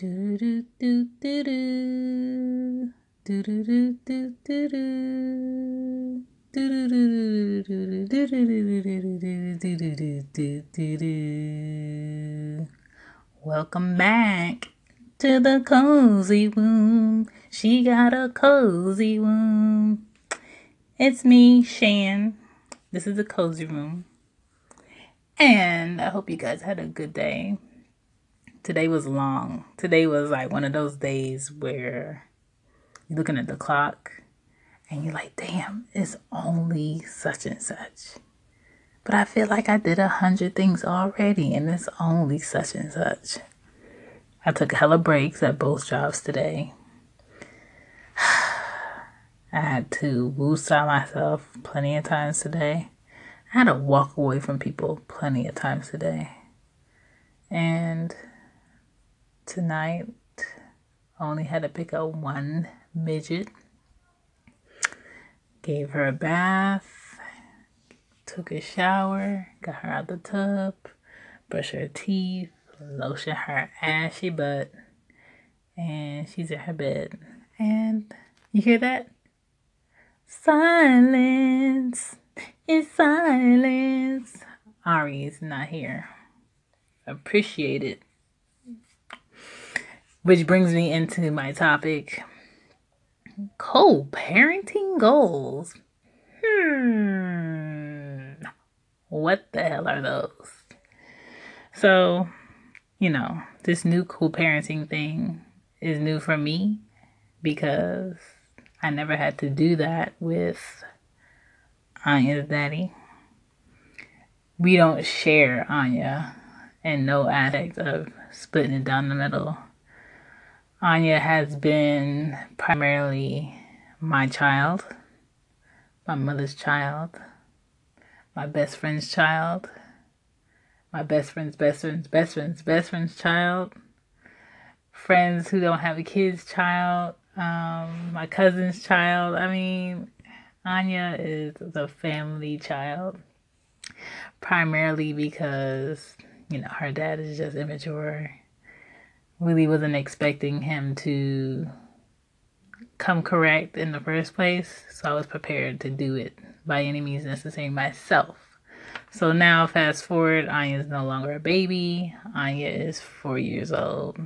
Do do do do do. Do do do do do do. Welcome back to the cozy womb. She got a cozy womb. It's me, Shan. This is the cozy womb. And I hope you guys had a good day today was long. Today was like one of those days where you're looking at the clock and you're like, damn, it's only such and such. But I feel like I did a hundred things already and it's only such and such. I took hella breaks at both jobs today. I had to woosah myself plenty of times today. I had to walk away from people plenty of times today. And tonight. I only had to pick up one midget. Gave her a bath, took a shower, got her out the tub, brushed her teeth, lotion her ashy butt, and she's in her bed. And you hear that? Silence. It's silence. Ari is not here. Appreciate it. Which brings me into my topic co parenting goals. Hmm. What the hell are those? So, you know, this new co parenting thing is new for me because I never had to do that with Anya's daddy. We don't share Anya and no addict of splitting it down the middle. Anya has been primarily my child, my mother's child, my best friend's child, my best friend's best friend's best friend's best friend's child, friends who don't have a kid's child, um, my cousin's child. I mean, Anya is the family child primarily because, you know, her dad is just immature really wasn't expecting him to come correct in the first place, so I was prepared to do it by any means necessary myself. So now, fast forward, Anya is no longer a baby. Anya is four years old.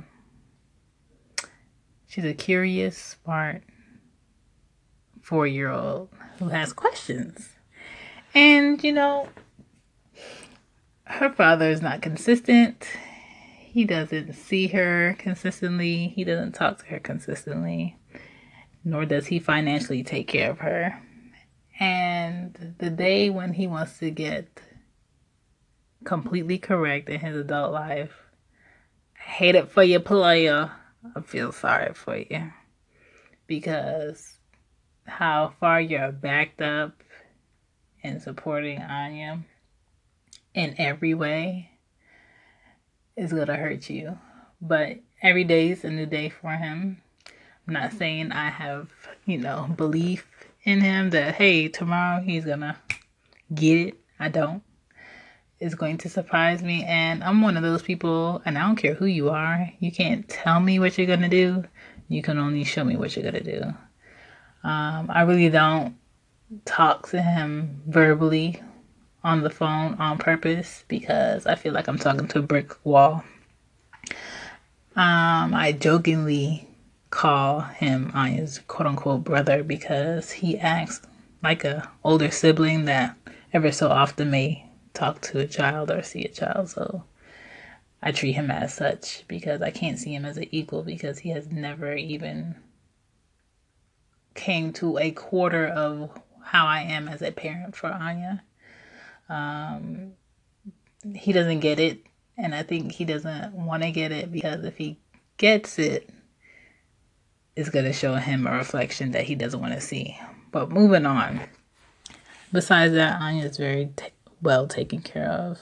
She's a curious, smart four year old who has questions. And, you know, her father is not consistent he doesn't see her consistently. He doesn't talk to her consistently. Nor does he financially take care of her. And the day when he wants to get completely correct in his adult life, I hate it for you, player. I feel sorry for you. Because how far you're backed up in supporting Anya in every way is going to hurt you. But every day is a new day for him. I'm not saying I have, you know, belief in him that, hey, tomorrow he's going to get it. I don't. It's going to surprise me. And I'm one of those people, and I don't care who you are. You can't tell me what you're going to do. You can only show me what you're going to do. Um, I really don't talk to him verbally on the phone on purpose because I feel like I'm talking to a brick wall. Um, I jokingly call him Anya's quote unquote brother because he acts like a older sibling that ever so often may talk to a child or see a child. So I treat him as such because I can't see him as an equal because he has never even came to a quarter of how I am as a parent for Anya. Um, he doesn't get it, and I think he doesn't want to get it because if he gets it, it's going to show him a reflection that he doesn't want to see. But moving on. Besides that, Anya is very t- well taken care of.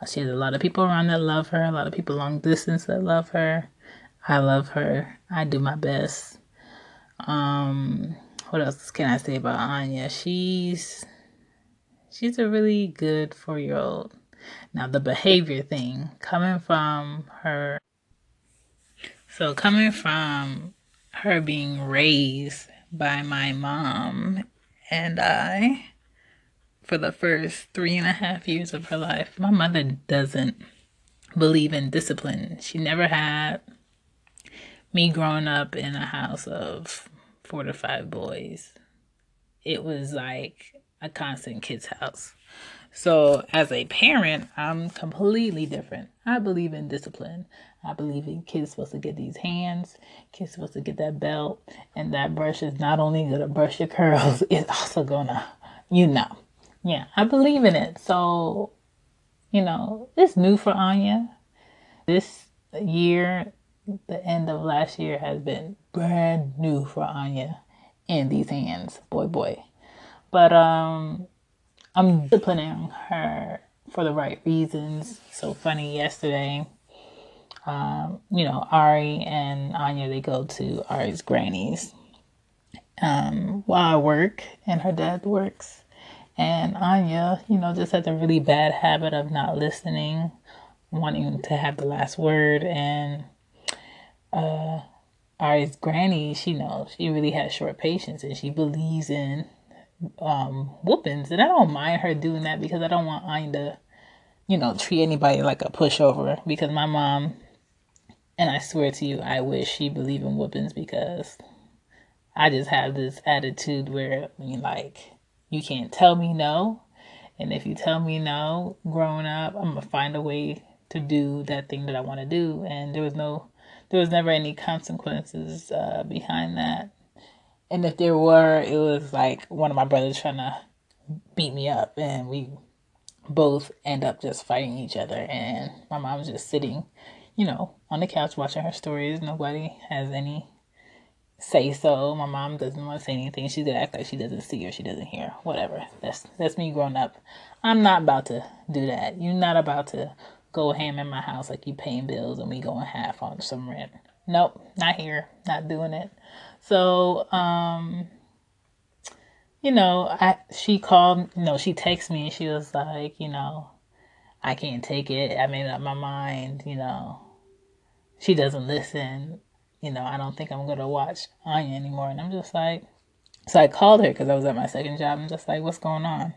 Uh, she has a lot of people around that love her, a lot of people long distance that love her. I love her. I do my best. Um, what else can I say about Anya? She's she's a really good four year old. Now, the behavior thing coming from her. So, coming from her being raised by my mom and I for the first three and a half years of her life, my mother doesn't believe in discipline. She never had me growing up in a house of four to five boys. It was like a constant kid's house. So, as a parent, I'm completely different. I believe in discipline. I believe in kids supposed to get these hands, kids supposed to get that belt, and that brush is not only gonna brush your curls, it's also gonna, you know. Yeah, I believe in it. So, you know, it's new for Anya. This year, the end of last year has been brand new for Anya in these hands. Boy, boy. But um I'm disciplining her for the right reasons. So funny yesterday, um, you know, Ari and Anya they go to Ari's granny's um, while I work and her dad works. And Anya, you know, just has a really bad habit of not listening, wanting to have the last word. And uh, Ari's granny, she knows she really has short patience and she believes in um, whoopings, and I don't mind her doing that because I don't want Anya to, you know, treat anybody like a pushover. Because my mom, and I swear to you, I wish she believed in whoopings because I just have this attitude where I mean, like, you can't tell me no, and if you tell me no, growing up, I'm gonna find a way to do that thing that I want to do, and there was no, there was never any consequences uh, behind that and if there were, it was like one of my brothers trying to beat me up, and we both end up just fighting each other. And my mom's just sitting, you know, on the couch watching her stories. Nobody has any say so. My mom doesn't want to say anything. She's gonna act like she doesn't see or she doesn't hear. Whatever. That's that's me growing up. I'm not about to do that. You're not about to go ham in my house like you paying bills and we going half on some rent. Nope, not here. Not doing it. So, um, you know, I she called, you know, she texted me and she was like, you know, I can't take it. I made up my mind, you know. She doesn't listen. You know, I don't think I'm gonna watch Anya anymore. And I'm just like, so I called her because I was at my second job. I'm just like, what's going on?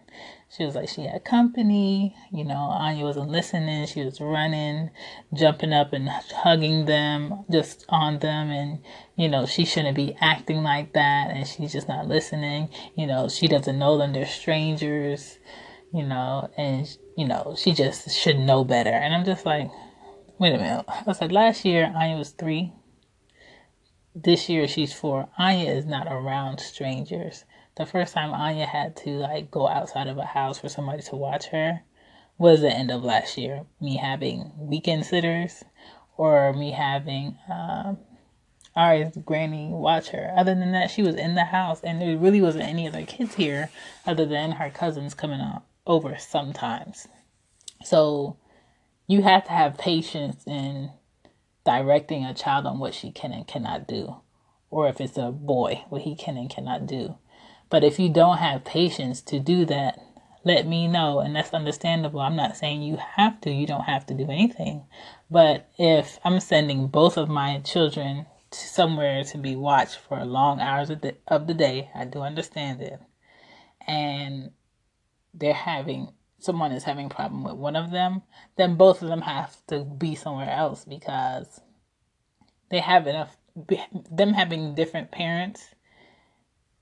She was like, she had company. You know, Anya wasn't listening. She was running, jumping up and hugging them, just on them. And, you know, she shouldn't be acting like that. And she's just not listening. You know, she doesn't know them. They're strangers, you know, and, you know, she just should know better. And I'm just like, wait a minute. I was like, last year, Anya was three this year she's four. Anya is not around strangers. The first time Anya had to like go outside of a house for somebody to watch her was the end of last year. Me having weekend sitters or me having um, Ari's granny watch her. Other than that, she was in the house and there really wasn't any other kids here other than her cousins coming out over sometimes. So you have to have patience and directing a child on what she can and cannot do, or if it's a boy, what he can and cannot do. But if you don't have patience to do that, let me know. And that's understandable. I'm not saying you have to, you don't have to do anything. But if I'm sending both of my children somewhere to be watched for long hours of the, of the day, I do understand it. And they're having someone is having a problem with one of them, then both of them have to be somewhere else because they have enough them having different parents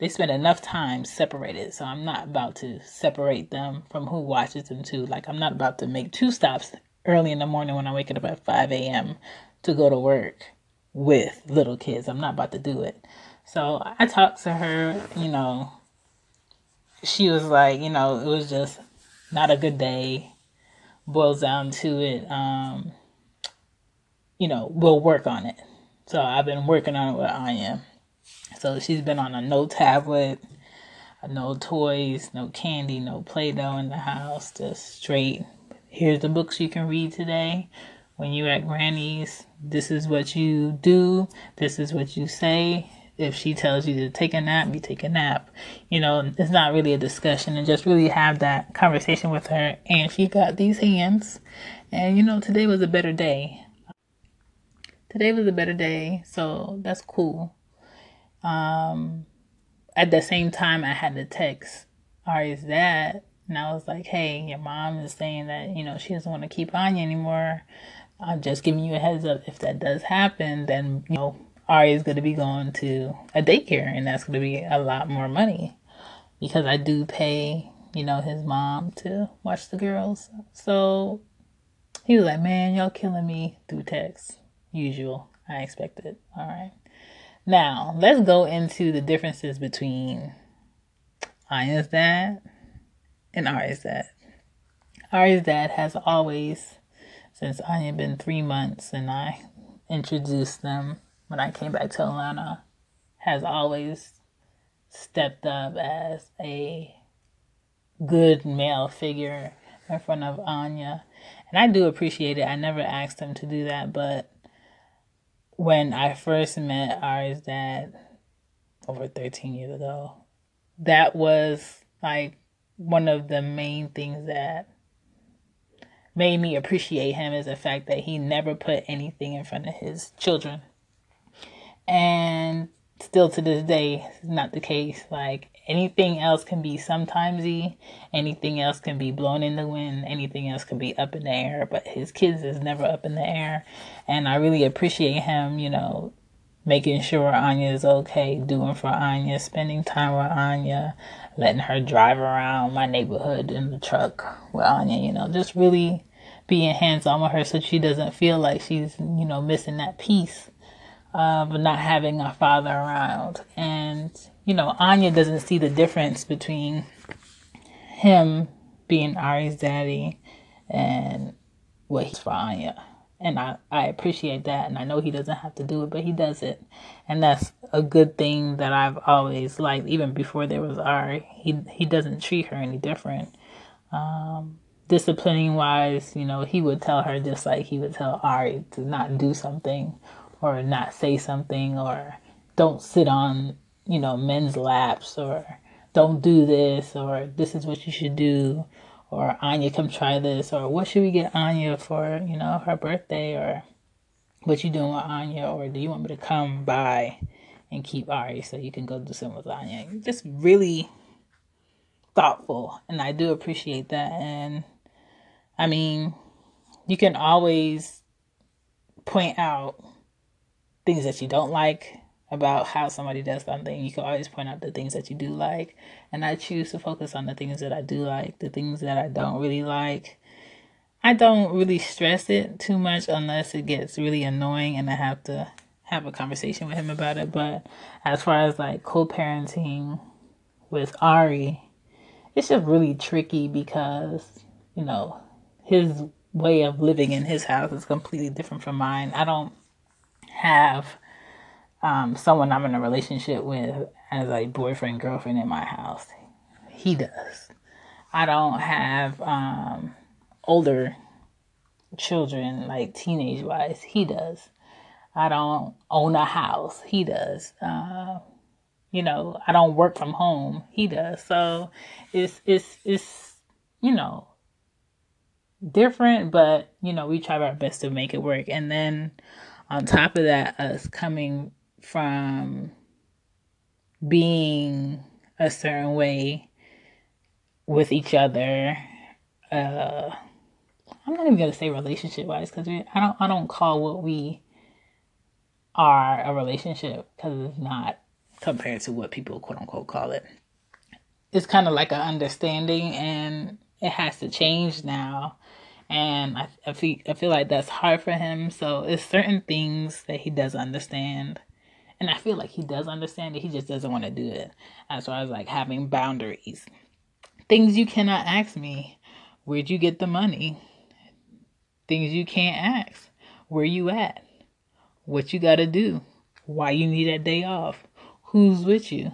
they spend enough time separated. So i'm not about to separate them from who watches them too. Like i'm not about to make two stops early in the morning when i'm waking up at 5 a.m to go to work with little kids. I'm not about to do it. So i talked to her you know. She was like you know it was just not a good day boils down to it um you know we'll work on it. So i've been working on it with am. so she's been on a no tablet no toys no candy no play-doh in the house just straight here's the books you can read today. When you're at granny's this is what you do. This is what you say if she tells you to take a nap, you take a nap. You know, it's not really a discussion and just really have that conversation with her. And she got these hands. And, you know, today was a better day. today was a better day, so that's cool. Um, at the same time, I had to text Ari's dad, and I was like, "Hey, your mom is saying that you know she doesn't want to keep on you anymore. I'm just giving you a heads up. If that does happen, then you know Ari is going to be going to a daycare, and that's going to be a lot more money because I do pay, you know, his mom to watch the girls. So he was like, "Man, y'all killing me through text. Usual. I expected. It. All right." Now let's go into the differences between Anya's dad and Ari's dad. Ari's dad has always, since Anya been three months and I introduced them when I came back to Atlanta, has always stepped up as a good male figure in front of Anya. And I do appreciate it. I never asked him to do that, but when I first met Ari's dad over 13 years ago, that was like one of the main things that made me appreciate him is the fact that he never put anything in front of his children and still to this day is not the case. Like anything else can be sometimesy. Anything else can be blown in the wind. Anything else can be up in the air. But his kids is never up in the air. And i really appreciate him you know making sure anya is okay doing for anya spending time with anya letting her drive around my neighborhood in the truck with anya you know just really being hands on with her so she doesn't feel like she's you know missing that piece of not having a father around. And, you know, Anya doesn't see the difference between him being Ari's daddy and what he's for Anya. And I, I appreciate that. And I know he doesn't have to do it, but he does it. And that's a good thing that I've always liked, even before there was Ari. He, he doesn't treat her any different. Um, disciplining wise, you know, he would tell her just like he would tell Ari to not do something or not say something or don't sit on, you know, men's laps or don't do this or this is what you should do or Anya come try this or what should we get Anya for, you know, her birthday or what you doing with Anya or do you want me to come by and keep Ari so you can go do something with Anya? Just really thoughtful and I do appreciate that and I mean you can always point out things that you don't like about how somebody does something. You can always point out the things that you do like. And I choose to focus on the things that I do like, the things that I don't really like. I don't really stress it too much unless it gets really annoying and I have to have a conversation with him about it. But as far as like co parenting with Ari, it's just really tricky because, you know, his way of living in his house is completely different from mine. I don't have um, someone I'm in a relationship with as a boyfriend, girlfriend in my house. He does. I don't have um, older children, like teenage wise. He does. I don't own a house. He does. Uh, you know, I don't work from home. He does. So it's it's it's you know different, but you know we try our best to make it work. And then on top of that, us coming from being a certain way with each other. Uh, I'm not even gonna say relationship wise because I don't I don't call what we are a relationship because it's not compared to what people quote unquote call it. It's kind of like an understanding, and it has to change now and I, I feel I feel like that's hard for him. So it's certain things that he does understand, and I feel like he does understand it. He just doesn't want to do it. As far as like having boundaries, things you cannot ask me. Where'd you get the money? Things you can't ask. Where you at? What you got to do? Why you need that day off? Who's with you?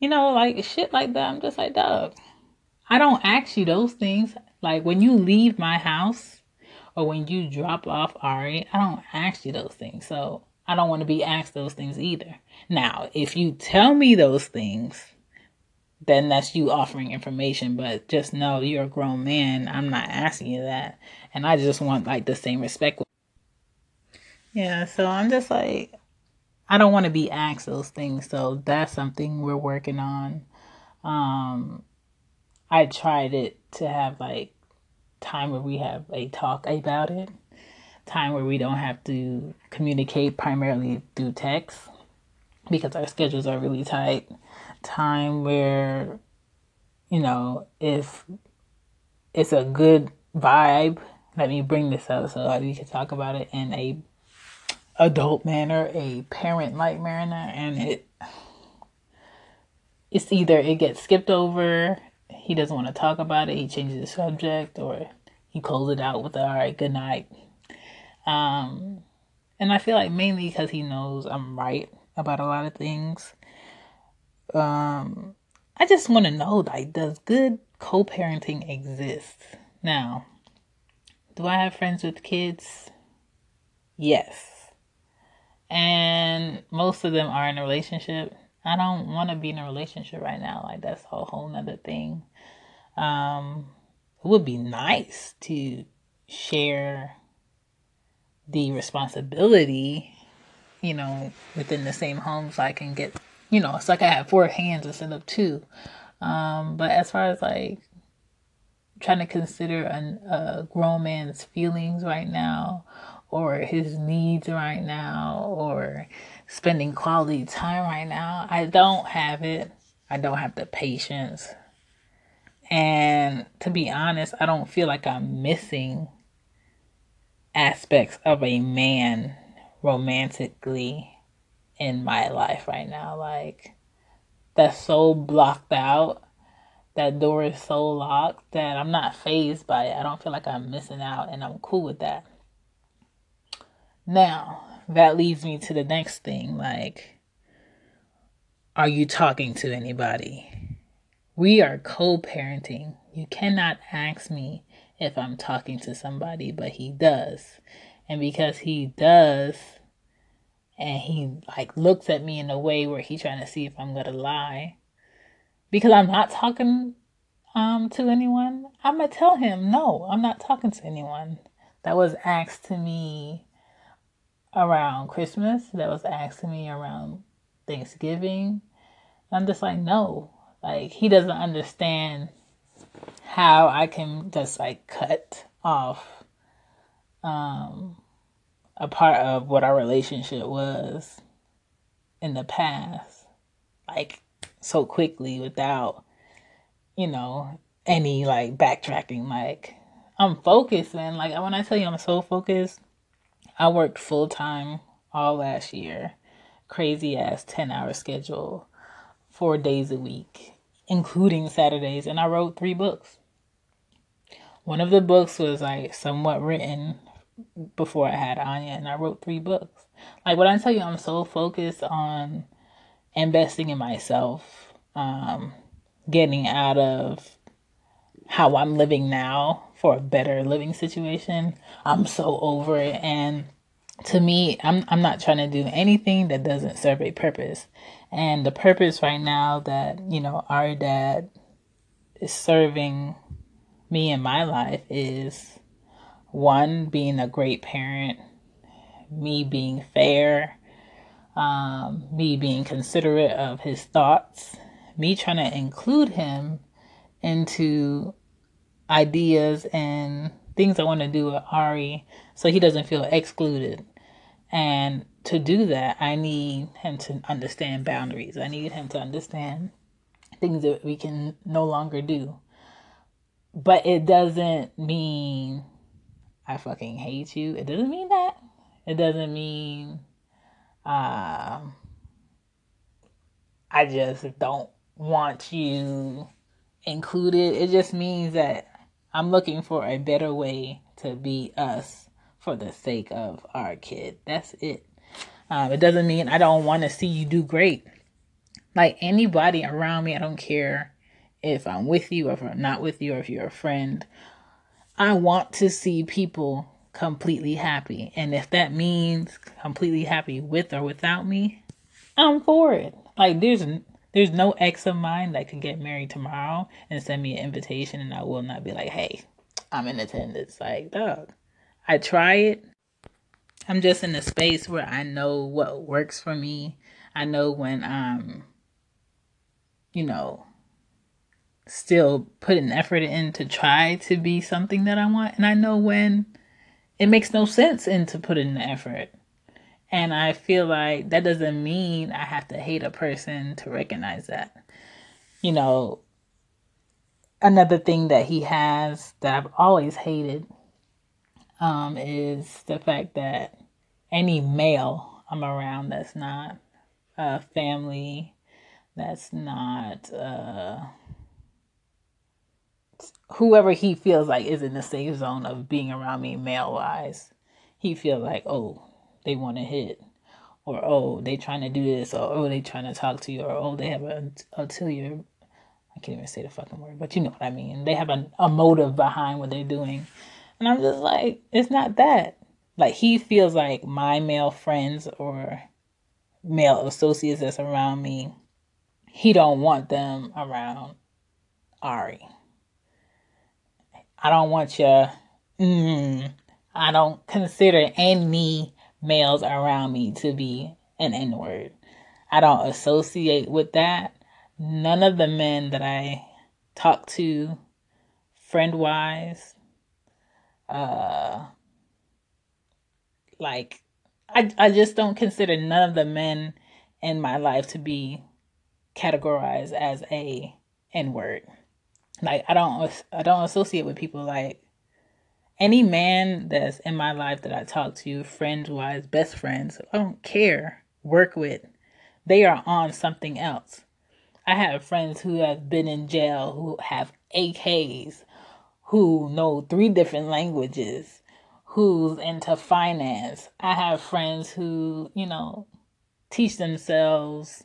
You know, like shit like that. I'm just like, dog. I don't ask you those things. Like when you leave my house or when you drop off Ari, I don't ask you those things. So I don't want to be asked those things either. Now, if you tell me those things, then that's you offering information. But just know you're a grown man. I'm not asking you that. And I just want like the same respect. Yeah, so I'm just like, I don't want to be asked those things. So that's something we're working on. Um, I tried it to have like time where we have a talk about it, time where we don't have to communicate primarily through text because our schedules are really tight, time where, you know, if it's a good vibe, let me bring this up so we can talk about it in a adult manner, a parent like manner, and it it's either it gets skipped over, he doesn't want to talk about it, he changes the subject, or he closes it out with all right, good night. Um, and I feel like mainly because he knows I'm right about a lot of things. Um, I just want to know like, does good co-parenting exist? Now, do I have friends with kids? Yes. And most of them are in a relationship. I don't want to be in a relationship right now. Like that's a whole nother thing. Um, it would be nice to share the responsibility, you know, within the same home so I can get, you know, it's like I have four hands instead of two. Um, but as far as like trying to consider an, a grown man's feelings right now or his needs right now or spending quality time right now, I don't have it. I don't have the patience. And to be honest, I don't feel like I'm missing aspects of a man romantically in my life right now. Like, that's so blocked out. That door is so locked that I'm not phased by it. I don't feel like I'm missing out, and I'm cool with that. Now, that leads me to the next thing like, are you talking to anybody? We are co parenting. You cannot ask me if I'm talking to somebody, but he does. And because he does, and he like looks at me in a way where he's trying to see if I'm gonna lie, because I'm not talking um to anyone, I'm gonna tell him no, I'm not talking to anyone. That was asked to me around Christmas. That was asked to me around Thanksgiving. I'm just like, no. Like he doesn't understand how I can just like cut off um a part of what our relationship was in the past. Like so quickly without, you know, any like backtracking. Like I'm focused, man. Like when I tell you I'm so focused, I worked full time all last year, crazy ass 10 hour schedule, four days a week, including Saturdays, and I wrote three books. One of the books was like somewhat written before I had Anya, and I wrote three books. Like when I tell you, I'm so focused on investing in myself, um, getting out of how I'm living now for a better living situation. I'm so over it and to me, I'm I'm not trying to do anything that doesn't serve a purpose. And the purpose right now that, you know, Ari dad is serving me in my life is one being a great parent, me being fair, um, me being considerate of his thoughts, me trying to include him into ideas and things I want to do with Ari so he doesn't feel excluded. And to do that, I need him to understand boundaries. I need him to understand things that we can no longer do. But it doesn't mean I fucking hate you. It doesn't mean that. It doesn't mean uh, I just don't want you included. It just means that I'm looking for a better way to be us for the sake of our kid. That's it. Um, it doesn't mean I don't want to see you do great. Like anybody around me, I don't care if I'm with you or if I'm not with you or if you're a friend. I want to see people completely happy. And if that means completely happy with or without me, I'm for it. Like there's there's no ex of mine that could get married tomorrow and send me an invitation and I will not be like, hey, I'm in attendance. Like, dog. I try it. I'm just in a space where I know what works for me. I know when I'm, you know, still putting effort in to try to be something that I want. And I know when it makes no sense into putting the effort. And I feel like that doesn't mean I have to hate a person to recognize that. You know, another thing that he has that I've always hated um, is the fact that any male I'm around that's not a family, that's not uh, whoever he feels like is in the safe zone of being around me male wise, he feels like, oh, they want to hit. Or oh, they trying to do this, or oh, they trying to talk to you, or oh, they have a ulterior I can't even say the fucking word, but you know what I mean. They have a, a motive behind what they're doing. And I'm just like, it's not that. Like he feels like my male friends or male associates that's around me, he don't want them around Ari. I don't want you mm, I don't consider any males around me to be an N word. I don't associate with that. None of the men that I talk to, friend wise, uh, like, I, I just don't consider none of the men in my life to be categorized as a N word. Like I don't I don't associate with people like any man that's in my life that I talk to, friends wise, best friends, I don't care, work with, they are on something else. I have friends who have been in jail who have AKs, who know three different languages, who's into finance. I have friends who, you know, teach themselves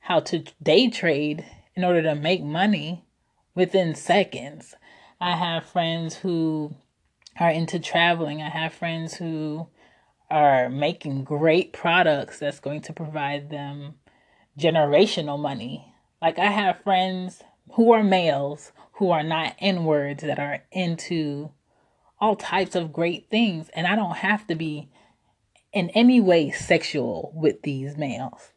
how to day trade in order to make money within seconds. I have friends who are into traveling. I have friends who are making great products that's going to provide them generational money. Like I have friends who are males who are not N words that are into all types of great things. And I don't have to be in any way sexual with these males.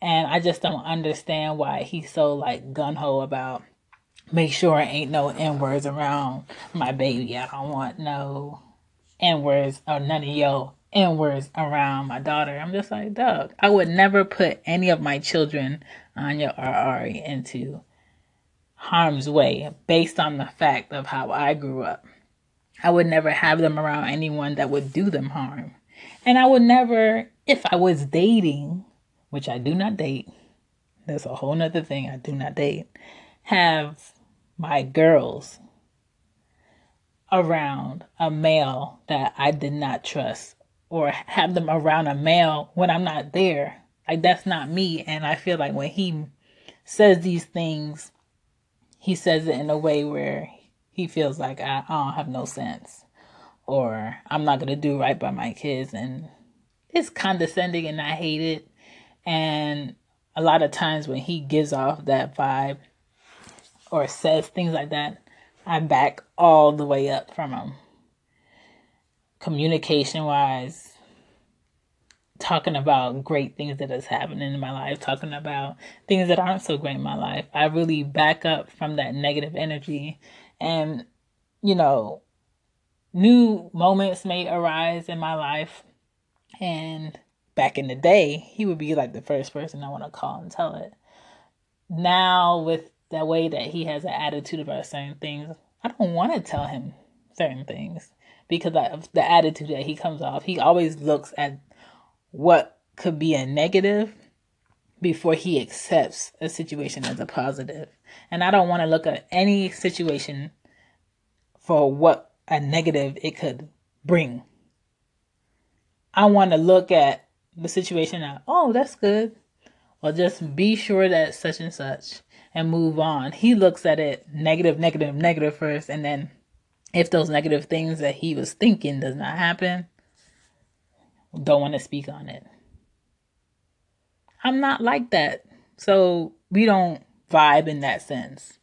And I just don't understand why he's so like gun ho about make sure ain't no N words around my baby. I don't want no N words or none of your N words around my daughter. I'm just like, Doug, I would never put any of my children, Anya or Ari, into harm's way based on the fact of how I grew up. I would never have them around anyone that would do them harm. And I would never, if I was dating, which I do not date, that's a whole nother thing, I do not date, have my girls around a male that I did not trust or have them around a male when I'm not there. Like that's not me. And I feel like when he says these things, he says it in a way where he feels like I, I don't have no sense or I'm not going to do right by my kids. And it's condescending and I hate it. And a lot of times when he gives off that vibe, or says things like that, I back all the way up from him. Communication wise, talking about great things that is happening in my life, talking about things that aren't so great in my life. I really back up from that negative energy. And, you know, new moments may arise in my life. And back in the day, he would be like the first person I want to call and tell it. Now, with that way that he has an attitude about certain things, I don't want to tell him certain things because of the attitude that he comes off. He always looks at what could be a negative before he accepts a situation as a positive. And I don't want to look at any situation for what a negative it could bring. I want to look at the situation at, oh, that's good. Or just be sure that such and such and move on. He looks at it negative, negative, negative first, and then if those negative things that he was thinking does not happen, don't want to speak on it. I'm not like that. So we don't vibe in that sense.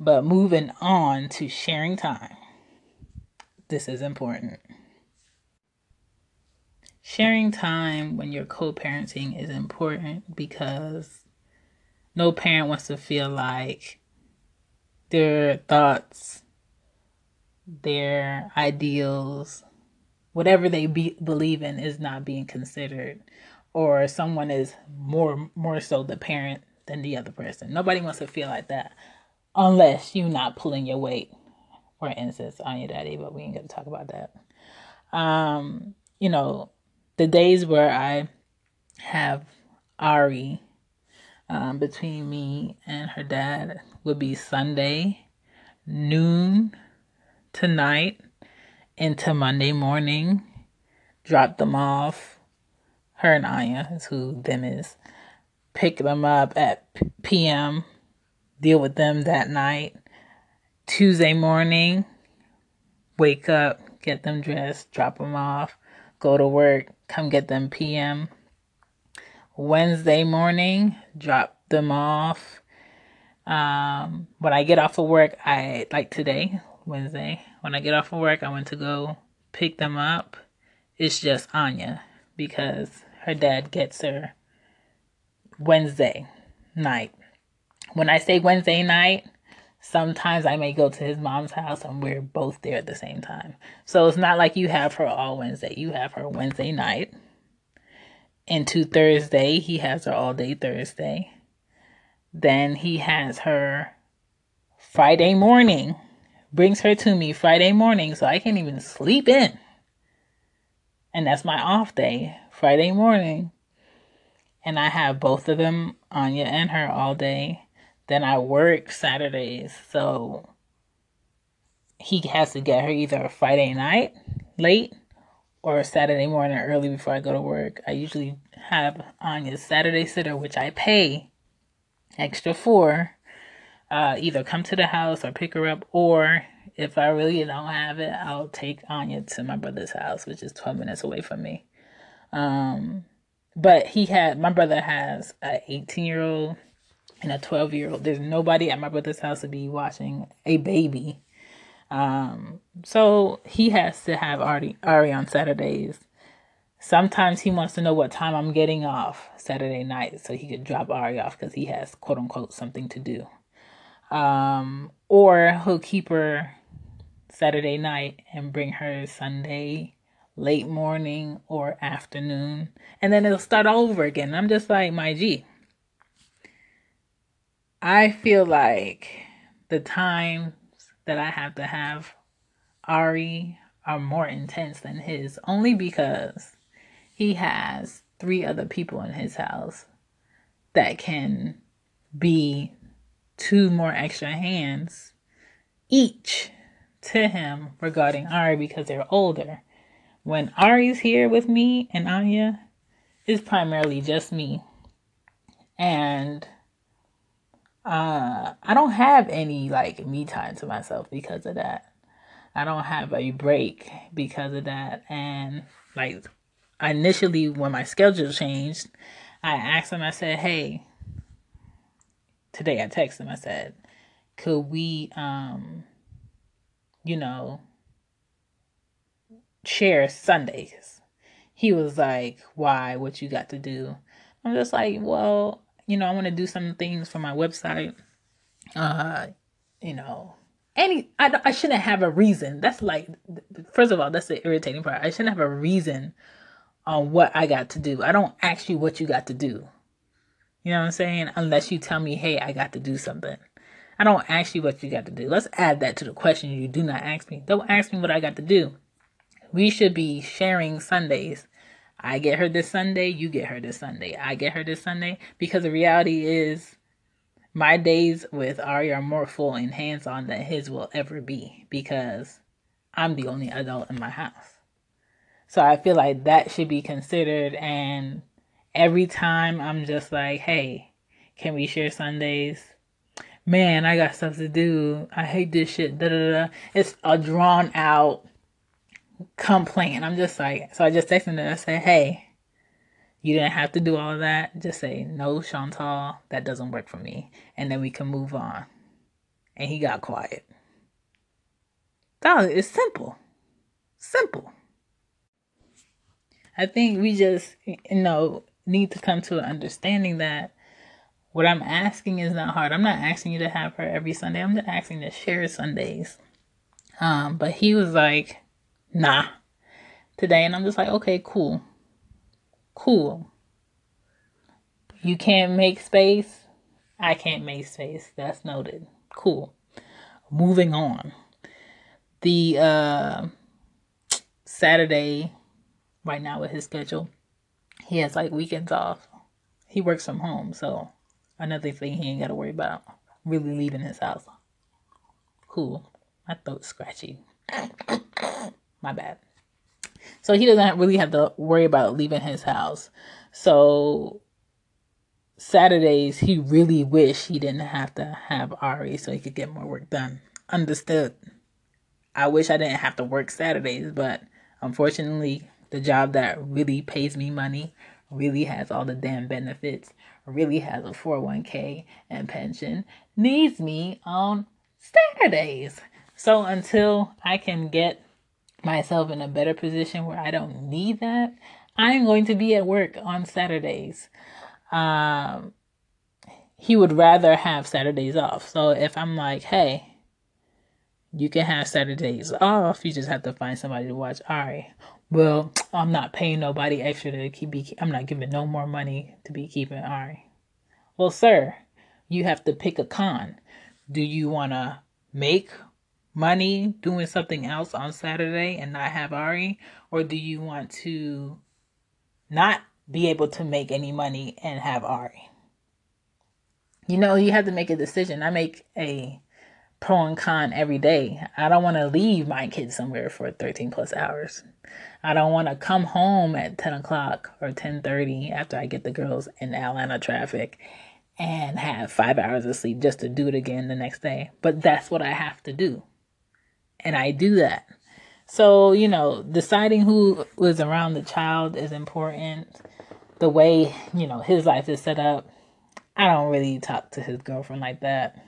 But moving on to sharing time. This is important. sharing time when you're co-parenting is important because no parent wants to feel like their thoughts, their ideals, whatever they be, believe in is not being considered or someone is more more so the parent than the other person. Nobody wants to feel like that unless you're not pulling your weight. For instance, Anya daddy, but we ain't gonna talk about that. Um, you know, the days where I have Ari um, between me and her dad would be Sunday, noon tonight into Monday morning. Drop them off. Her and Anya is who them is. Pick them up at p.m. Deal with them that night. Tuesday morning, wake up, get them dressed, drop them off, go to work, come get them p.m. Wednesday morning, drop them off. Um, when I get off of work, I like today, Wednesday, when I get off of work, I went to go pick them up. It's just Anya because her dad gets her Wednesday night. When I say Wednesday night, sometimes I may go to his mom's house and we're both there at the same time. So it's not like you have her all Wednesday. You have her Wednesday night into Thursday. He has her all day Thursday. Then he has her Friday morning, brings her to me Friday morning, so I can't even sleep in. And that's my off day, Friday morning. And I have both of them, Anya and her, all day. Then I work Saturdays, so he has to get her either Friday night late or Saturday morning early before I go to work. I usually have Anya's Saturday sitter, which I pay extra for. Uh, either come to the house or pick her up, or if I really don't have it, I'll take Anya to my brother's house, which is 12 minutes away from me. Um, but he had, my brother has an 18 year old and a 12 year old. There's nobody at my brother's house to be watching a baby. Um, so he has to have Ari, Ari on Saturdays. Sometimes he wants to know what time I'm getting off Saturday night so he could drop Ari off because he has quote unquote something to do. Um, or he'll keep her Saturday night and bring her Sunday late morning or afternoon. And then it'll start all over again. I'm just like, my G. I feel like the times that I have to have Ari are more intense than his only because he has three other people in his house that can be two more extra hands each to him regarding Ari because they're older. When Ari's here with me and Anya, it's primarily just me. And uh, I don't have any like me time to myself because of that. I don't have a break because of that. And like initially when my schedule changed, I asked him, I said, Hey, today I texted him, I said, could we um you know share Sundays? He was like, Why? What you got to do? I'm just like, Well, you know, I want to do some things for my website. Uh, you know, any I I shouldn't have a reason. That's like first of all, that's the irritating part. I shouldn't have a reason on what I got to do. I don't ask you what you got to do. You know what I'm saying? Unless you tell me, "Hey, I got to do something." I don't ask you what you got to do. Let's add that to the question you do not ask me. Don't ask me what I got to do. We should be sharing Sundays I get her this Sunday, you get her this Sunday. I get her this Sunday because the reality is my days with Ari are more full and hands on than his will ever be because I'm the only adult in my house. So I feel like that should be considered. And every time I'm just like, hey, can we share Sundays? Man, I got stuff to do. I hate this shit. Da da da. It's a drawn out complain. I'm just like, so I just texted her. I said, hey, you didn't have to do all of that. Just say, no, Chantal, that doesn't work for me. And then we can move on. And he got quiet. That it's simple. Simple. I think we just, you know, need to come to an understanding that what I'm asking is not hard. I'm not asking you to have her every Sunday. I'm just asking to share Sundays. Um, but he was like, nah, today. And I'm just like, okay, cool. Cool. You can't make space. I can't make space. That's noted. Cool. Moving on. The uh Saturday right now with his schedule, he has like weekends off. He works from home, so another thing he ain't got to worry about really leaving his house. Cool. My throat's scratchy. My bad. So he doesn't really have to worry about leaving his house. So Saturdays, he really wish he didn't have to have Ari so he could get more work done. Understood. I wish I didn't have to work Saturdays, but unfortunately, the job that really pays me money, really has all the damn benefits, really has a 401k and pension, needs me on Saturdays. So until I can get myself in a better position where I don't need that, I'm going to be at work on Saturdays. Um, he would rather have Saturdays off. So if I'm like, hey, you can have Saturdays off, you just have to find somebody to watch Ari. Well, I'm not paying nobody extra to keep. Be, I'm not giving no more money to be keeping Ari. Well, sir, you have to pick a con. Do you want to make money doing something else on Saturday and not have Ari? Or do you want to not be able to make any money and have Ari? You know, you have to make a decision. I make a pro and con every day. I don't want to leave my kids somewhere for 13 plus hours. I don't want to come home at 10 o'clock or 10.30 after I get the girls in Atlanta traffic and have five hours of sleep just to do it again the next day. But that's what I have to do. And I do that. So, you know, deciding who was around the child is important. The way, you know, his life is set up. I don't really talk to his girlfriend like that.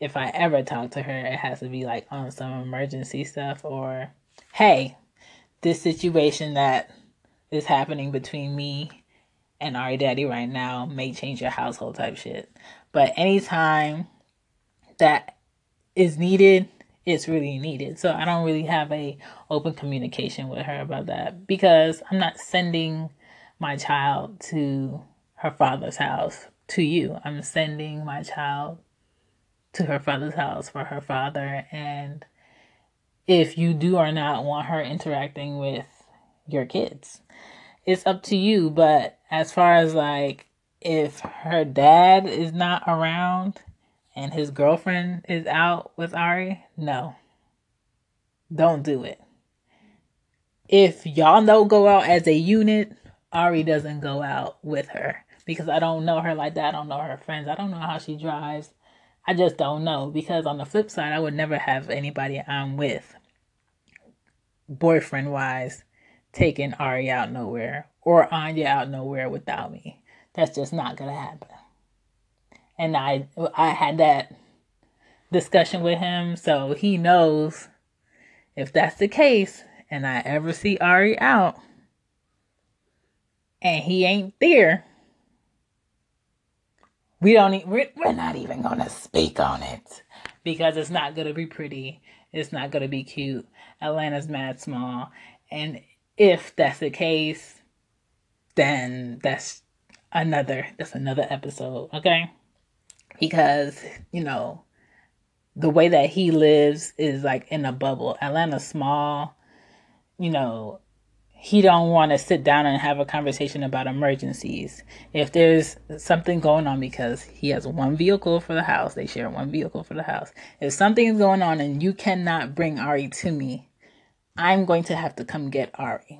If I ever talk to her, it has to be like on some emergency stuff or, hey, this situation that is happening between me and Ari Daddy right now may change your household type shit. But anytime that is needed, it's really needed. So I don't really have a open communication with her about that because I'm not sending my child to her father's house to you. I'm sending my child to her father's house for her father and if you do or not want her interacting with your kids it's up to you. But as far as like if her dad is not around and his girlfriend is out with Ari, no. Don't do it. If y'all don't go out as a unit, Ari doesn't go out with her because I don't know her like that. I don't know her friends. I don't know how she drives. I just don't know because on the flip side, I would never have anybody I'm with boyfriend wise taking Ari out nowhere or Anya out nowhere without me. That's just not gonna happen. And I I had that discussion with him, so he knows if that's the case and I ever see Ari out and he ain't there, we don't we're, we're not even gonna speak on it because it's not gonna be pretty. It's not gonna be cute. Atlanta's mad small, and if that's the case, then that's another that's another episode, okay? Because, you know, the way that he lives is like in a bubble. Atlanta's small, you know, he don't want to sit down and have a conversation about emergencies. If there's something going on because he has one vehicle for the house, they share one vehicle for the house. If something's going on and you cannot bring Ari to me, I'm going to have to come get Ari.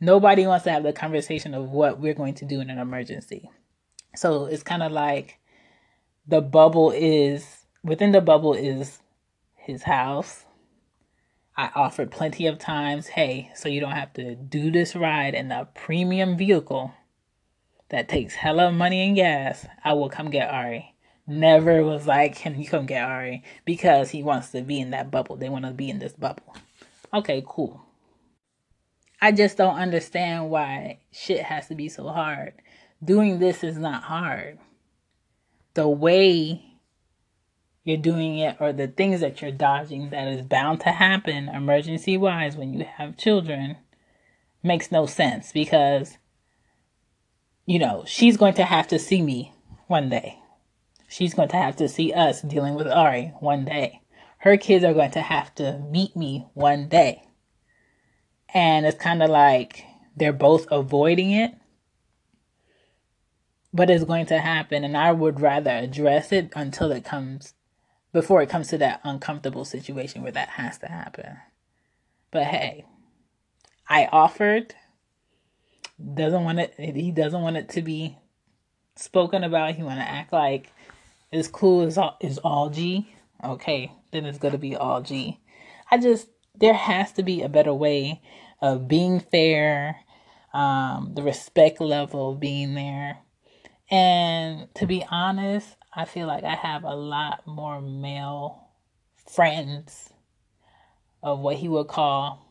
Nobody wants to have the conversation of what we're going to do in an emergency. So it's kind of like the bubble is within the bubble is his house. I offered plenty of times, hey, so you don't have to do this ride in a premium vehicle that takes hella money and gas. I will come get Ari never was like, can you come get Ari? Because he wants to be in that bubble. They want to be in this bubble. Okay, cool. I just don't understand why shit has to be so hard. Doing this is not hard. The way you're doing it or the things that you're dodging that is bound to happen emergency wise when you have children makes no sense because you know, she's going to have to see me one day. She's going to have to see us dealing with Ari one day. Her kids are going to have to meet me one day. And it's kind of like they're both avoiding it. But it's going to happen. And I would rather address it until it comes, before it comes to that uncomfortable situation where that has to happen. But hey, I offered doesn't want it he doesn't want it to be spoken about he want to act like it's cool as all is all g okay then it's going to be all g i just there has to be a better way of being fair um the respect level being there and to be honest i feel like i have a lot more male friends of what he would call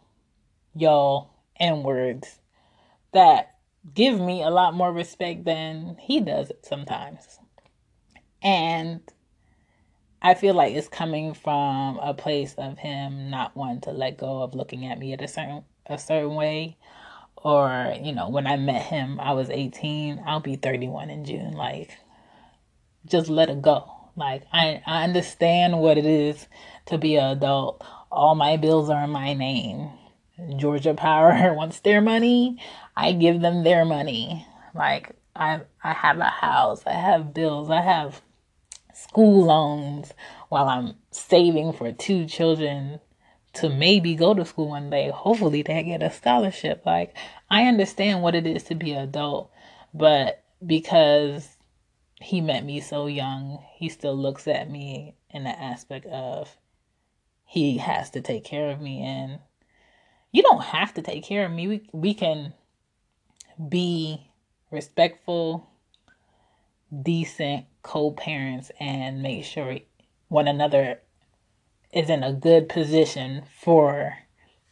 y'all n words that give me a lot more respect than he does sometimes. And I feel like it's coming from a place of him not wanting to let go of looking at me at a certain a certain way. Or, you know, when I met him, I was 18. I'll be 31 in June. Like, just let it go. Like, I, I understand what it is to be an adult. All my bills are in my name. Georgia Power wants their money. I give them their money. Like I I have a house, I have bills, I have school loans while I'm saving for two children to maybe go to school one day. Hopefully they get a scholarship. Like I understand what it is to be an adult, but because he met me so young, he still looks at me in the aspect of he has to take care of me and you don't have to take care of me. We we can be respectful, decent co parents and make sure one another is in a good position for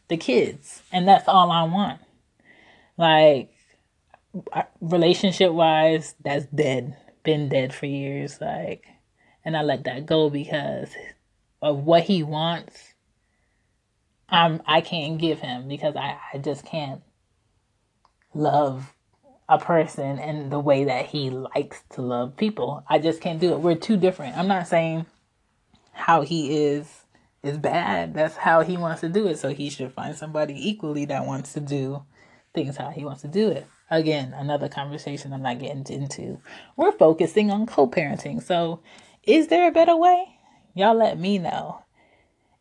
the kids. And that's all I want. Like, relationship wise, that's dead. Been dead for years. Like, and I let that go because of what he wants. I'm I can't give him because I, I just can't love a person in the way that he likes to love people. I just can't do it. We're too different. I'm not saying how he is is bad. That's how he wants to do it. So he should find somebody equally that wants to do things how he wants to do it. Again, another conversation I'm not getting into. We're focusing on co-parenting. So, is there a better way? Y'all let me know.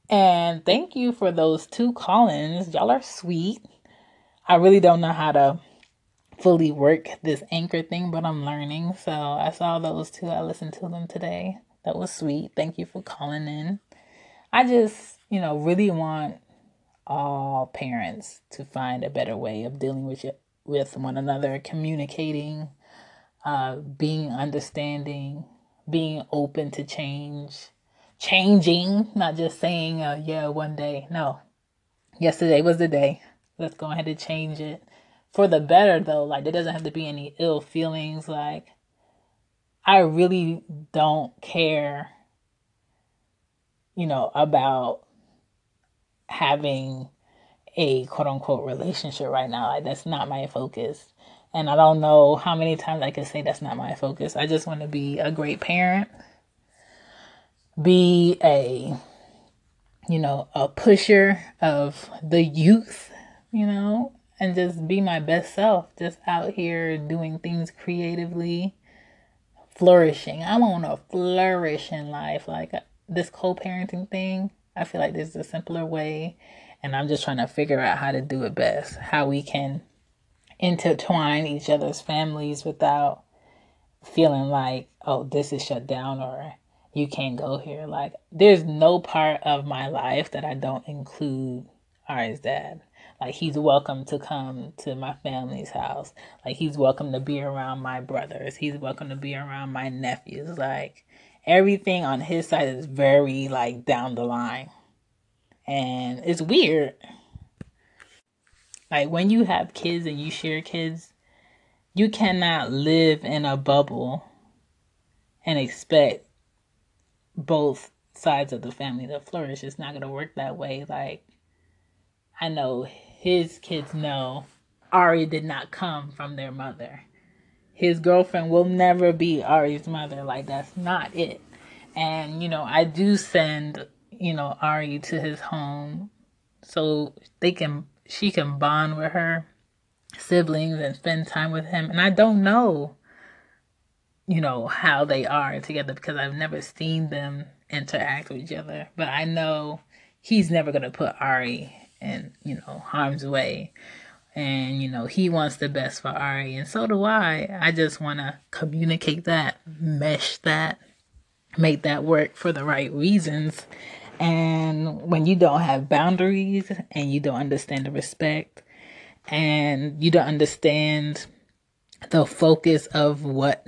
And thank you for those two call-ins. Y'all are sweet. I really don't know how to fully work this anchor thing, but I'm learning. So I saw those two. I listened to them today. That was sweet. Thank you for calling in. I just, you know, really want all parents to find a better way of dealing with it, with one another, communicating, uh, being understanding, being open to change, changing, not just saying, uh, yeah, one day. No, yesterday was the day. Let's go ahead and change it. For the better though like there doesn't have to be any ill feelings like i really don't care you know about having a quote unquote relationship right now like that's not my focus and i don't know how many times i can say that's not my focus i just want to be a great parent be a you know a pusher of the youth you know, and just be my best self, just out here doing things creatively, flourishing. I want to flourish in life. Like this co parenting thing, I feel like there's a simpler way, and I'm just trying to figure out how to do it best, how we can intertwine each other's families without feeling like, oh, this is shut down or you can't go here. Like, there's no part of my life that I don't include Ari's dad. Like he's welcome to come to my family's house. Like he's welcome to be around my brothers. He's welcome to be around my nephews. Like everything on his side is very like down the line. And it's weird. Like when you have kids and you share kids, you cannot live in a bubble and expect both sides of the family to flourish. It's not going to work that way. Like, I know his kids know Ari did not come from their mother. His girlfriend will never be Ari's mother. Like, that's not it. And, you know, I do send, you know, Ari to his home so they can, she can bond with her siblings and spend time with him. And I don't know, you know, how they are together because I've never seen them interact with each other. But I know he's never to put Ari in, you know, harm's way. And, you know, he wants the best for Ari. And so do I. I just want to communicate that, mesh that, make that work for the right reasons. And when you don't have boundaries and you don't understand the respect and you don't understand the focus of what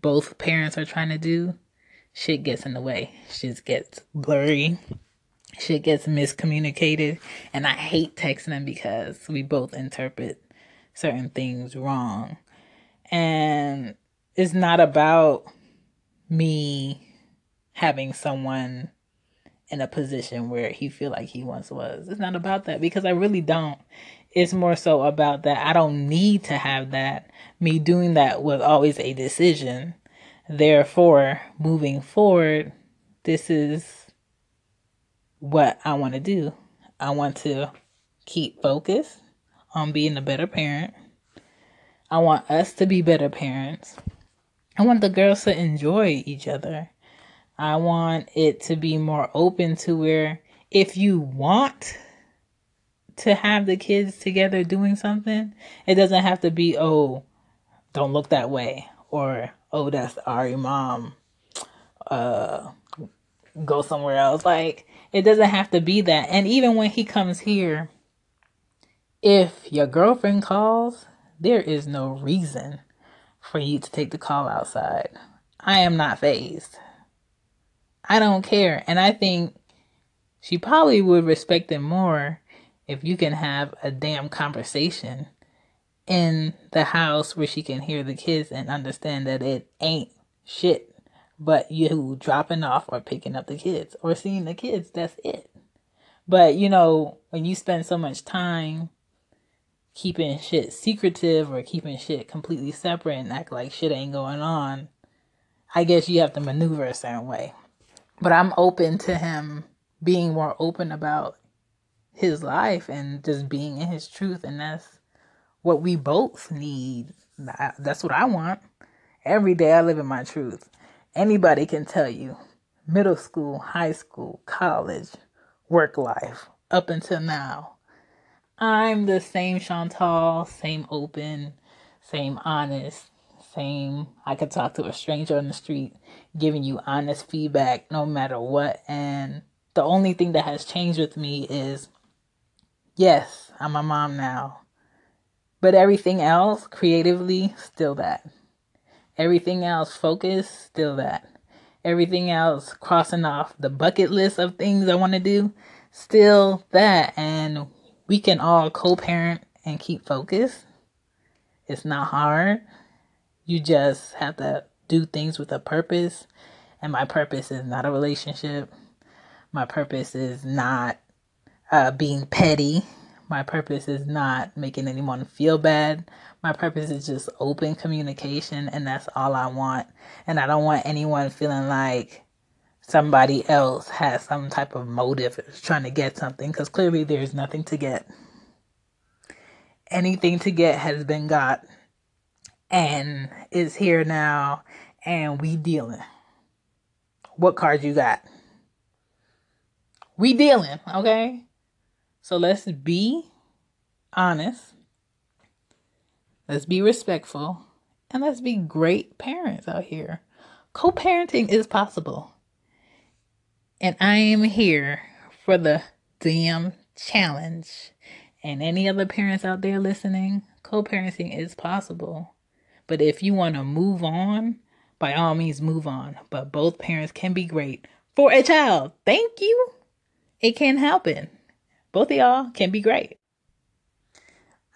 both parents are trying to do, shit gets in the way. Shit gets blurry. Shit gets miscommunicated. And I hate texting them because we both interpret certain things wrong. And it's not about me having someone in a position where he feel like he once was. It's not about that because I really don't. It's more so about that I don't need to have that. Me doing that was always a decision. Therefore, moving forward, this is what I want to do. I want to keep focused on being a better parent. I want us to be better parents. I want the girls to enjoy each other. I want it to be more open to where if you want to have the kids together doing something, it doesn't have to be, oh, don't look that way, or oh, that's Ari mom. Uh, go somewhere else. Like, it doesn't have to be that. And even when he comes here, if your girlfriend calls, there is no reason for you to take the call outside. I am not phased. I don't care. And I think she probably would respect it more if you can have a damn conversation in the house where she can hear the kids and understand that it ain't shit but you dropping off or picking up the kids or seeing the kids. That's it. But you know, when you spend so much time keeping shit secretive or keeping shit completely separate and act like shit ain't going on, I guess you have to maneuver a certain way. But I'm open to him being more open about his life and just being in his truth. And that's what we both need. That's what I want. Every day I live in my truth. Anybody can tell you middle school, high school, college, work life, up until now I'm the same Chantal, same open, same honest, same. I could talk to a stranger on the street, giving you honest feedback no matter what. And the only thing that has changed with me is yes, I'm a mom now. But everything else, creatively, still that. Everything else, focus, still that. Everything else, crossing off the bucket list of things I want to do, still that. And we can all co-parent and keep focus. It's not hard. You just have to do things with a purpose. And my purpose is not a relationship. My purpose is not uh, being petty. My purpose is not making anyone feel bad. My purpose is just open communication, and that's all I want. And I don't want anyone feeling like somebody else has some type of motive trying to get something because clearly there's nothing to get. Anything to get has been got and is here now and we dealing. What cards you got? We dealing, okay? So let's be honest. Let's be respectful and let's be great parents out here. Co-parenting is possible. And I am here for the damn challenge. And any other parents out there listening, co parenting is possible. But if you want to move on, by all means, move on. But both parents can be great for a child. Thank you. It can happen. Both of y'all can be great.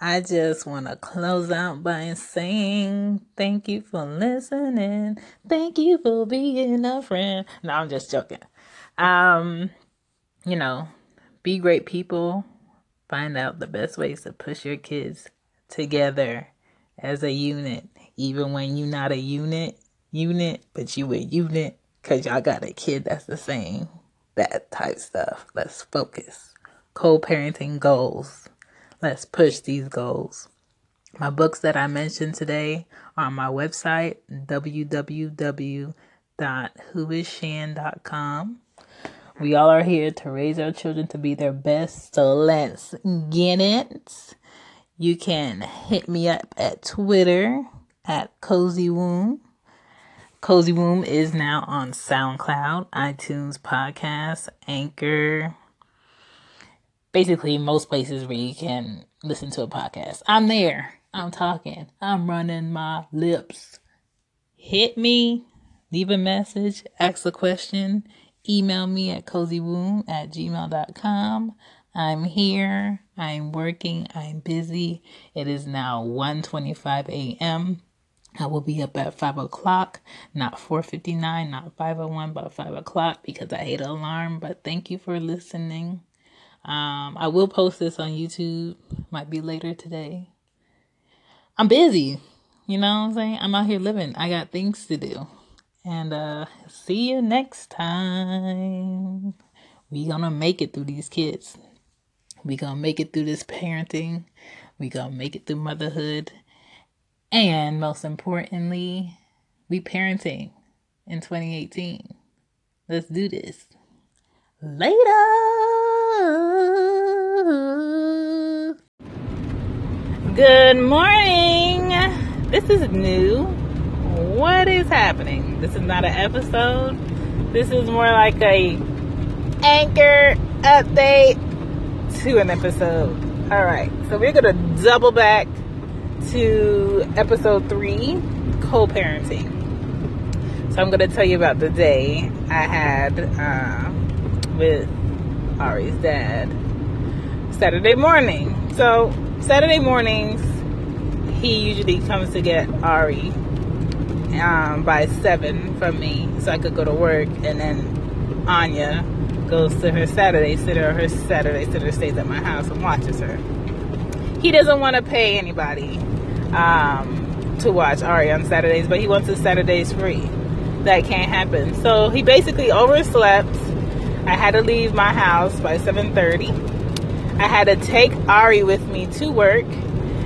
I just want to close out by saying thank you for listening. Thank you for being a friend. No, I'm just joking. Um, you know, be great people. Find out the best ways to push your kids together as a unit, even when you're not a unit, unit, but you a unit because y'all got a kid that's the same. That type stuff. Let's focus. Co-parenting goals Let's push these goals. My books that I mentioned today are on my website, www.whoisshan.com. We all are here to raise our children to be their best, so let's get it. You can hit me up at Twitter at Cozy Womb. Cozy Womb is now on SoundCloud, iTunes Podcast, Anchor, basically most places where you can listen to a podcast. I'm there. I'm talking. I'm running my lips. Hit me, leave a message, ask a question, email me at cozywomb at gmail.com. I'm here. I'm working. I'm busy. It is now 1.25 a.m. I will be up at 5 o'clock, not 4.59, not 5.01, but 5 o'clock because I hate alarm. But thank you for listening. Um, I will post this on YouTube. Might be later today. I'm busy. You know what I'm saying? I'm out here living. I got things to do. And uh see you next time. We gonna make it through these kids. We gonna make it through this parenting. We gonna make it through motherhood. And most importantly, we parenting in 2018. Let's do this. Later. Good morning. This is new. What is happening? This is not an episode. This is more like a anchor update to an episode. All right. So we're going to double back to episode 3, co-parenting. So I'm going to tell you about the day I had uh, with Ari's dad Saturday morning. So, Saturday mornings, he usually comes to get Ari um, by 7 from me so I could go to work. And then Anya goes to her Saturday sitter, her Saturday sitter stays at my house and watches her. He doesn't want to pay anybody um, to watch Ari on Saturdays, but he wants his Saturdays free. That can't happen. So he basically overslept I had to leave my house by 7:30. I had to take Ari with me to work,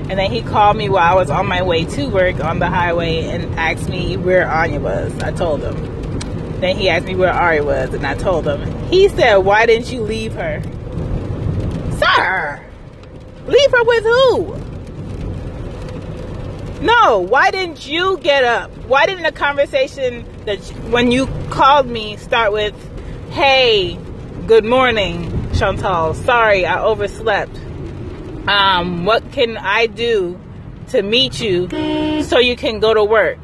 and then he called me while I was on my way to work on the highway and asked me where Anya was. I told him. Then he asked me where Ari was, and I told him. He said, "Why didn't you leave her?" Sir, leave her with who? No, why didn't you get up? Why didn't the conversation that when you called me start with, Hey, good morning, Chantal. Sorry, I overslept. Um, what can I do to meet you so you can go to work?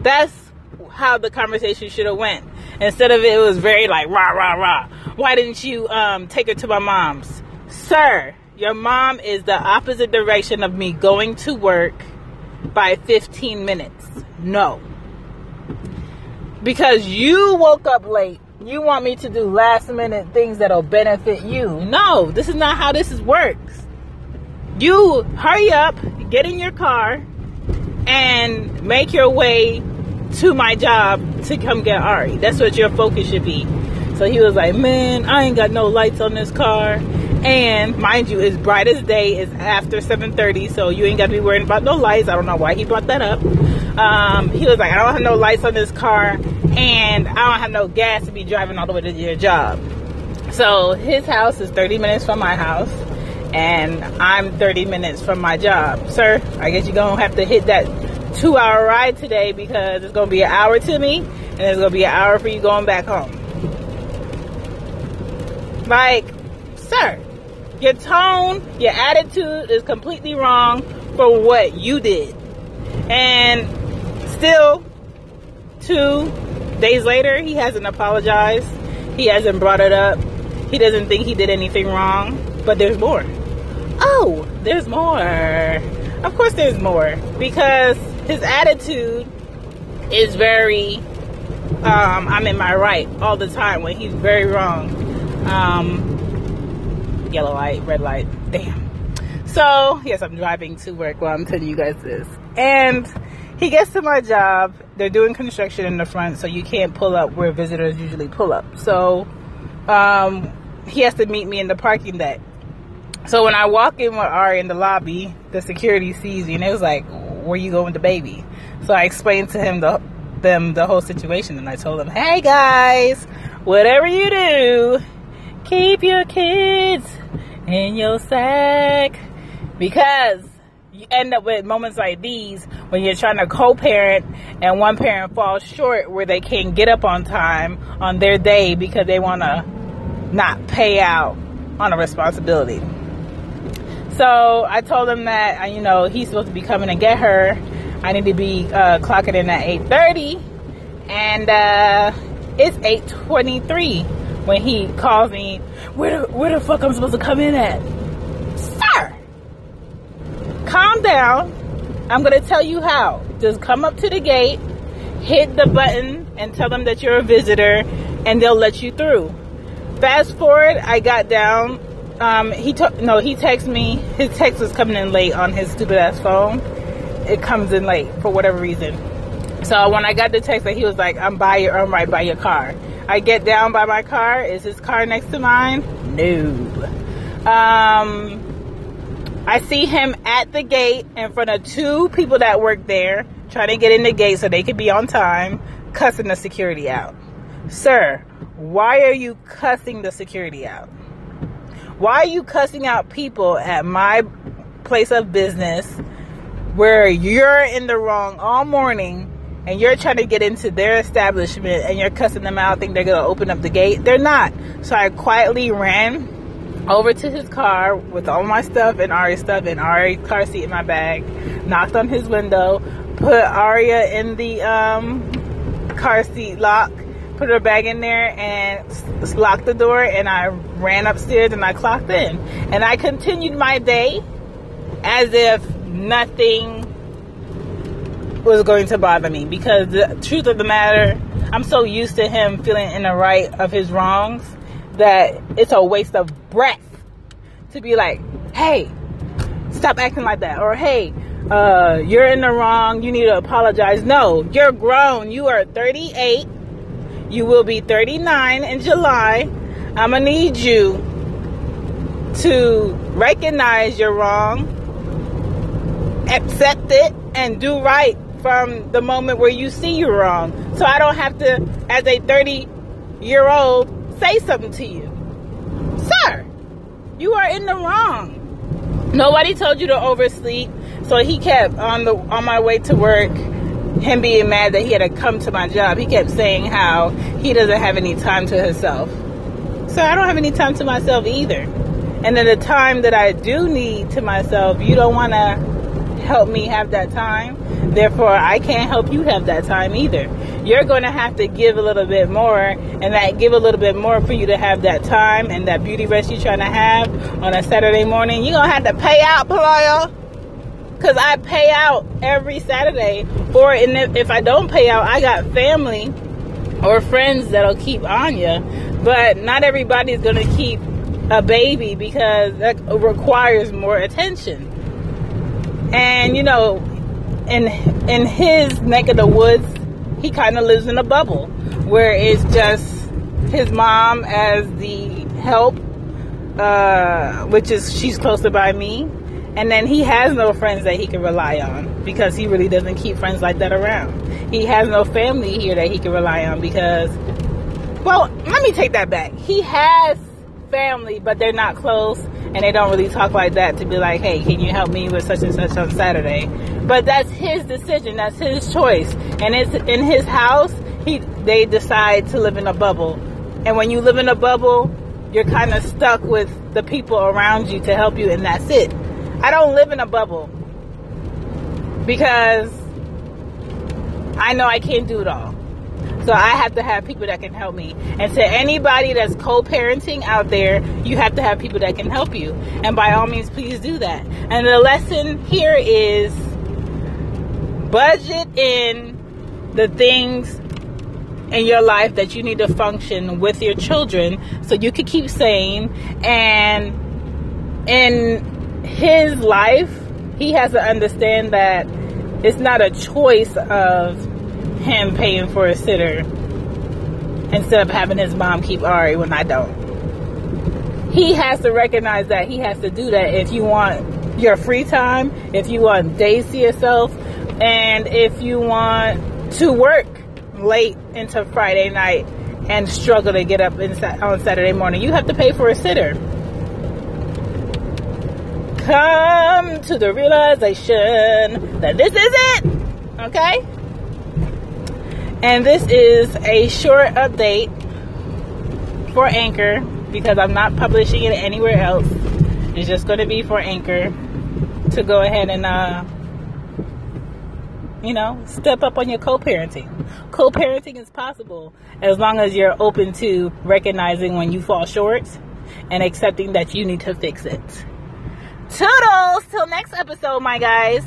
That's how the conversation should have went. Instead of it, it was very like rah rah rah. Why didn't you um, take her to my mom's, sir? Your mom is the opposite direction of me going to work by 15 minutes. No because you woke up late. You want me to do last minute things that'll benefit you. No, this is not how this works. You hurry up, get in your car, and make your way to my job to come get Ari. That's what your focus should be. So he was like, Man, I ain't got no lights on this car. And mind you, it's bright as day. It's after 7:30, so you ain't got to be worrying about no lights. I don't know why he brought that up. Um, he was like, I don't have no lights on this car, and I don't have no gas to be driving all the way to your job. So his house is 30 minutes from my house, and I'm 30 minutes from my job. Sir, I guess you're gonna have to hit that two-hour ride today because it's gonna be an hour to me, and it's gonna be an hour for you going back home. Like, sir, your tone, your attitude is completely wrong for what you did. And still, two days later, he hasn't apologized. He hasn't brought it up. He doesn't think he did anything wrong. But there's more. Oh, there's more. Of course, there's more because his attitude is very. Um, I'm in my right all the time when he's very wrong. Um, yellow light, red light. Damn. So, yes, I'm driving to work while I'm telling you guys this. And he gets to my job. They're doing construction in the front, so you can't pull up where visitors usually pull up. So, um, he has to meet me in the parking deck. So when I walk in with Ari in the lobby, the security sees me and it was like, "Where you going with the baby?" So I explained to him the them the whole situation, and I told him, "Hey guys, whatever you do, keep your kids in your sack." because you end up with moments like these when you're trying to co-parent and one parent falls short where they can't get up on time on their day because they want to not pay out on a responsibility. So I told him that uh, you know he's supposed to be coming to get her. I need to be uh, clocking in at 8:30, and uh, it's 8:23 when he calls me. Where the, where the fuck I'm supposed to come in at? Sir! Calm down. I'm going to tell you how. Just come up to the gate, hit the button, and tell them that you're a visitor, and they'll let you through. Fast forward, I got down. Um, he took no, he texted me. His text was coming in late on his stupid ass phone. It comes in late for whatever reason. So when I got the text that he was like, "I'm by your, I'm right by your car." I get down by my car. Is his car next to mine? No. Um, I see him at the gate in front of two people that work there, trying to get in the gate so they could be on time, cussing the security out. Sir, why are you cussing the security out? Why are you cussing out people at my place of business where you're in the wrong all morning and you're trying to get into their establishment and you're cussing them out, think they're going to open up the gate? They're not. So I quietly ran over to his car with all my stuff and Aria's stuff and Aria's car seat in my bag, knocked on his window, put Aria in the um, car seat lock, put her bag in there and locked the door and I ran upstairs and I clocked in. And I continued my day as if nothing was going to bother me because the truth of the matter, I'm so used to him feeling in the right of his wrongs that it's a waste of breath to be like, hey, stop acting like that. Or hey, uh, you're in the wrong. You need to apologize. No, you're grown. You are 38. You will be 39 in July. I'm to need you to recognize you're wrong, accept it, and do right from the moment where you see you're wrong. So I don't have to, as a 30 year old, say something to you. Sir, you are in the wrong. Nobody told you to oversleep. So he kept on the on my way to work, him being mad that he had to come to my job. He kept saying how he doesn't have any time to himself. So I don't have any time to myself either. And then the time that I do need to myself, you don't want to help me have that time. Therefore, I can't help you have that time either. You're going to have to give a little bit more, and that give a little bit more for you to have that time and that beauty rest you're trying to have on a Saturday morning. You're going to have to pay out, player. Because I pay out every Saturday. Or if I don't pay out, I got family or friends that'll keep on you. But not everybody's going to keep a baby because that requires more attention. And you know, in in his neck of the woods, he kind of lives in a bubble where it's just his mom as the help, uh, which is she's closer by me, and then he has no friends that he can rely on because he really doesn't keep friends like that around. He has no family here that he can rely on because, well, let me take that back. He has family, but they're not close and they don't really talk like that to be like, hey, can you help me with such and such on Saturday? But that's his decision. That's his choice. And it's in his house. He they decide to live in a bubble. And when you live in a bubble, you're kind of stuck with the people around you to help you, and that's it. I don't live in a bubble because I know I can't do it all. So I have to have people that can help me. And to anybody that's co parenting out there, you have to have people that can help you. And by all means, please do that. And the lesson here is budget in the things in your life that you need to function with your children so you can keep sane and in his life he has to understand that it's not a choice of him paying for a sitter instead of having his mom keep Ari when I don't. He has to recognize that he has to do that if you want your free time, if you want days to yourself, and if you want to work late into Friday night and struggle to get up on Saturday morning. You have to pay for a sitter. Come to the realization that this is it. Okay? And this is a short update for Anchor because I'm not publishing it anywhere else. It's just going to be for Anchor to go ahead and uh, you know, step up on your co parenting. Co parenting is possible as long as you're open to recognizing when you fall short and accepting that you need to fix it. Toodles! Till next episode, my guys.